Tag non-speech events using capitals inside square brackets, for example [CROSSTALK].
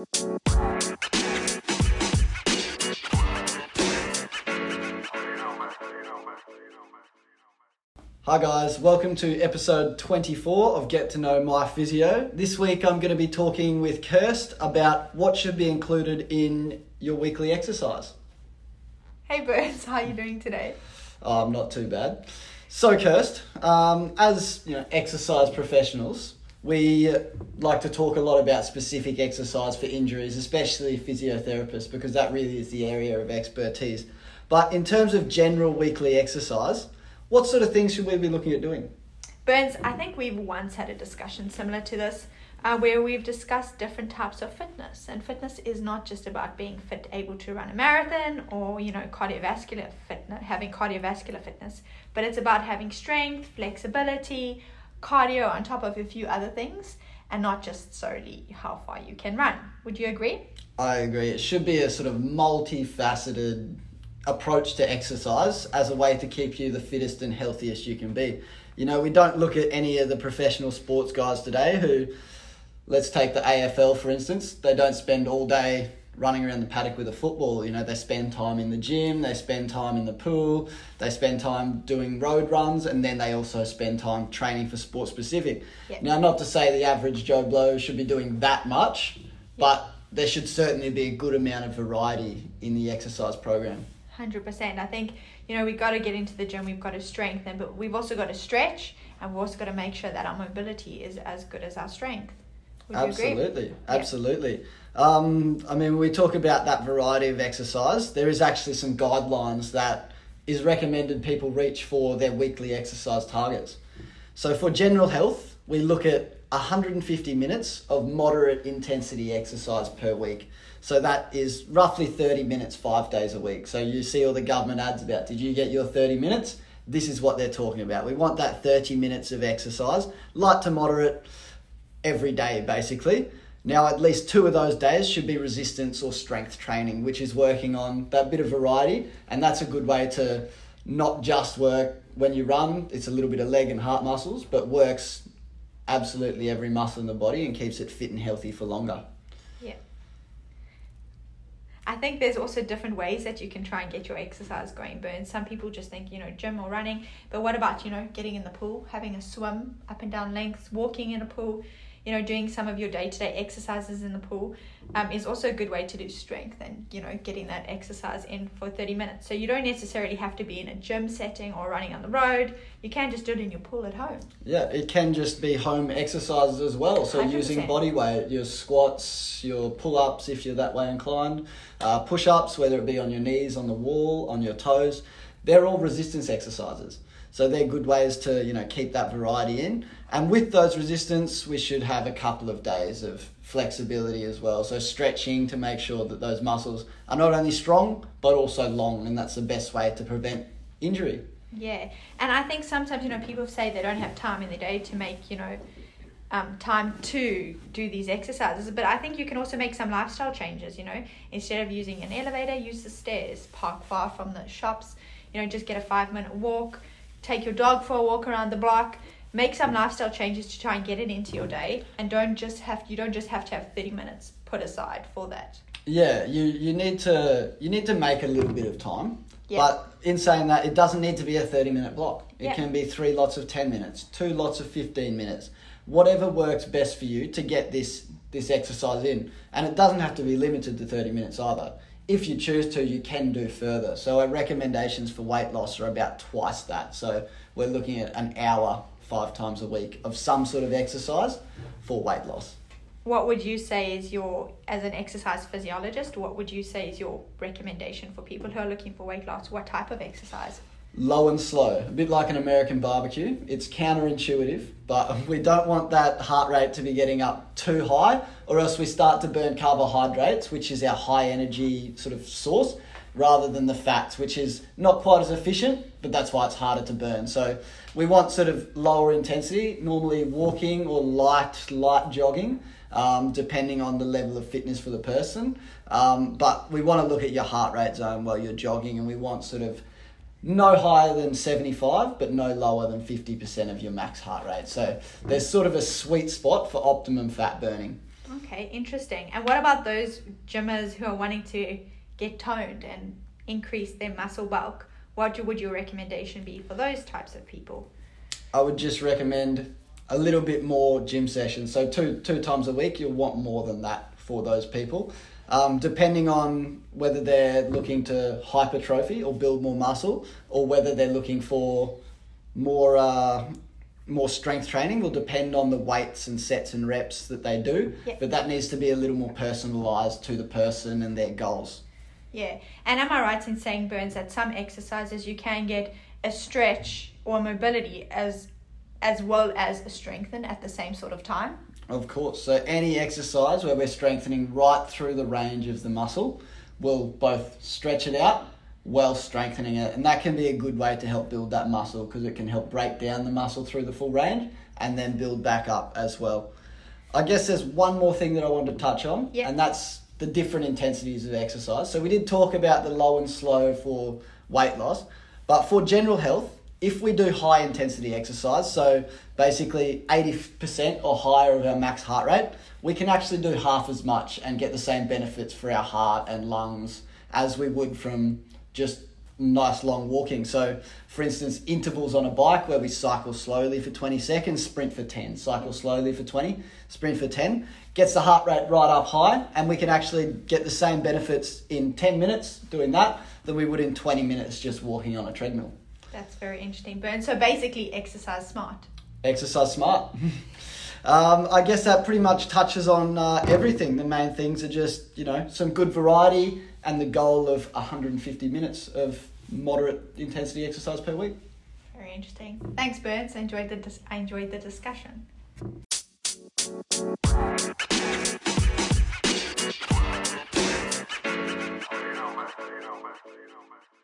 Hi guys, welcome to episode 24 of Get to Know My Physio. This week I'm going to be talking with Kirst about what should be included in your weekly exercise. Hey Burns, [LAUGHS] how are you doing today? I'm not too bad. So Kirst, um, as you know, exercise professionals, we like to talk a lot about specific exercise for injuries, especially physiotherapists, because that really is the area of expertise. But in terms of general weekly exercise, what sort of things should we be looking at doing? Burns, I think we've once had a discussion similar to this uh, where we've discussed different types of fitness. And fitness is not just about being fit, able to run a marathon or, you know, cardiovascular fitness, having cardiovascular fitness, but it's about having strength, flexibility, cardio on top of a few other things and not just solely how far you can run. Would you agree? I agree. It should be a sort of multifaceted approach to exercise as a way to keep you the fittest and healthiest you can be. You know, we don't look at any of the professional sports guys today who, let's take the AFL for instance, they don't spend all day running around the paddock with a football. You know, they spend time in the gym, they spend time in the pool, they spend time doing road runs, and then they also spend time training for sport specific. Now, not to say the average Joe Blow should be doing that much, but there should certainly be a good amount of variety in the exercise program. 100%. I think, you know, we've got to get into the gym, we've got to strengthen, but we've also got to stretch and we've also got to make sure that our mobility is as good as our strength. Would absolutely, absolutely. Yeah. Um, I mean, we talk about that variety of exercise. There is actually some guidelines that is recommended people reach for their weekly exercise targets. So for general health, we look at 150 minutes of moderate intensity exercise per week. So that is roughly 30 minutes, five days a week. So you see all the government ads about, did you get your 30 minutes? This is what they're talking about. We want that 30 minutes of exercise, light to moderate, every day basically. Now, at least two of those days should be resistance or strength training, which is working on that bit of variety. And that's a good way to not just work when you run, it's a little bit of leg and heart muscles, but works absolutely every muscle in the body and keeps it fit and healthy for longer. Yeah. I think there's also different ways that you can try and get your exercise going, Burn. Some people just think, you know, gym or running, but what about, you know, getting in the pool, having a swim up and down lengths, walking in a pool? You know, doing some of your day to day exercises in the pool um, is also a good way to do strength and, you know, getting that exercise in for 30 minutes. So you don't necessarily have to be in a gym setting or running on the road. You can just do it in your pool at home. Yeah, it can just be home exercises as well. So 100%. using body weight, your squats, your pull ups if you're that way inclined, uh, push ups, whether it be on your knees, on the wall, on your toes, they're all resistance exercises. So they're good ways to, you know, keep that variety in. And with those resistance, we should have a couple of days of flexibility as well. So stretching to make sure that those muscles are not only strong, but also long. And that's the best way to prevent injury. Yeah. And I think sometimes, you know, people say they don't have time in the day to make, you know, um, time to do these exercises. But I think you can also make some lifestyle changes, you know, instead of using an elevator, use the stairs, park far from the shops, you know, just get a five minute walk. Take your dog for a walk around the block. Make some lifestyle changes to try and get it into your day. And don't just have you don't just have to have 30 minutes put aside for that. Yeah you you need to you need to make a little bit of time. Yeah. but in saying that it doesn't need to be a 30 minute block. It yeah. can be three lots of 10 minutes two lots of 15 minutes. Whatever works best for you to get this this exercise in. And it doesn't have to be limited to 30 minutes either if you choose to, you can do further. So our recommendations for weight loss are about twice that. So we're looking at an hour five times a week of some sort of exercise for weight loss. What would you say is your, as an exercise physiologist, what would you say is your recommendation for people who are looking for weight loss? What type of exercise? Low and slow, a bit like an American barbecue. It's counterintuitive, but [LAUGHS] we don't want that heart rate to be getting up too high, or else we start to burn carbohydrates, which is our high energy sort of source, rather than the fats, which is not quite as efficient, but that's why it's harder to burn. So we want sort of lower intensity, normally walking or light, light jogging. Um, depending on the level of fitness for the person. Um, but we want to look at your heart rate zone while you're jogging, and we want sort of no higher than 75 but no lower than 50% of your max heart rate so there's sort of a sweet spot for optimum fat burning Okay, interesting. And what about those gymmers who are wanting to get toned and increase their muscle bulk? What would your recommendation be for those types of people? I would just recommend a little bit more gym sessions. So two two times a week, you'll want more than that for those people. Um, depending on whether they're looking to hypertrophy or build more muscle, or whether they're looking for more uh, more strength training, will depend on the weights and sets and reps that they do. Yeah. But that needs to be a little more personalised to the person and their goals. Yeah. And am I right in saying, Burns, that some exercises you can get a stretch or mobility as as well as a strengthen at the same sort of time? Of course. So any exercise where we're strengthening right through the range of the muscle will both stretch it out while strengthening it. And that can be a good way to help build that muscle because it can help break down the muscle through the full range and then build back up as well. I guess there's one more thing that I wanted to touch on, Yeah. and that's the different intensities of exercise. So we did talk about the low and slow for weight loss, but for general health, if we do high intensity exercise, so basically 80% or higher of our max heart rate, we can actually do half as much and get the same benefits for our heart and lungs as we would from just nice long walking. So, for instance, intervals on a bike where we cycle slowly for 20 seconds, sprint for 10, cycle slowly for 20, sprint for 10, gets the heart rate right up high, and we can actually get the same benefits in 10 minutes doing that than we would in 20 minutes just walking on a treadmill. That's very interesting, Burns. So basically, exercise smart. Exercise smart. [LAUGHS] um, I guess that pretty much touches on uh, everything. The main things are just, you know, some good variety and the goal of 150 minutes of moderate intensity exercise per week. Very interesting. Thanks, Burns. I enjoyed the dis- I enjoyed the discussion. You know, man. You know, man. You know, man.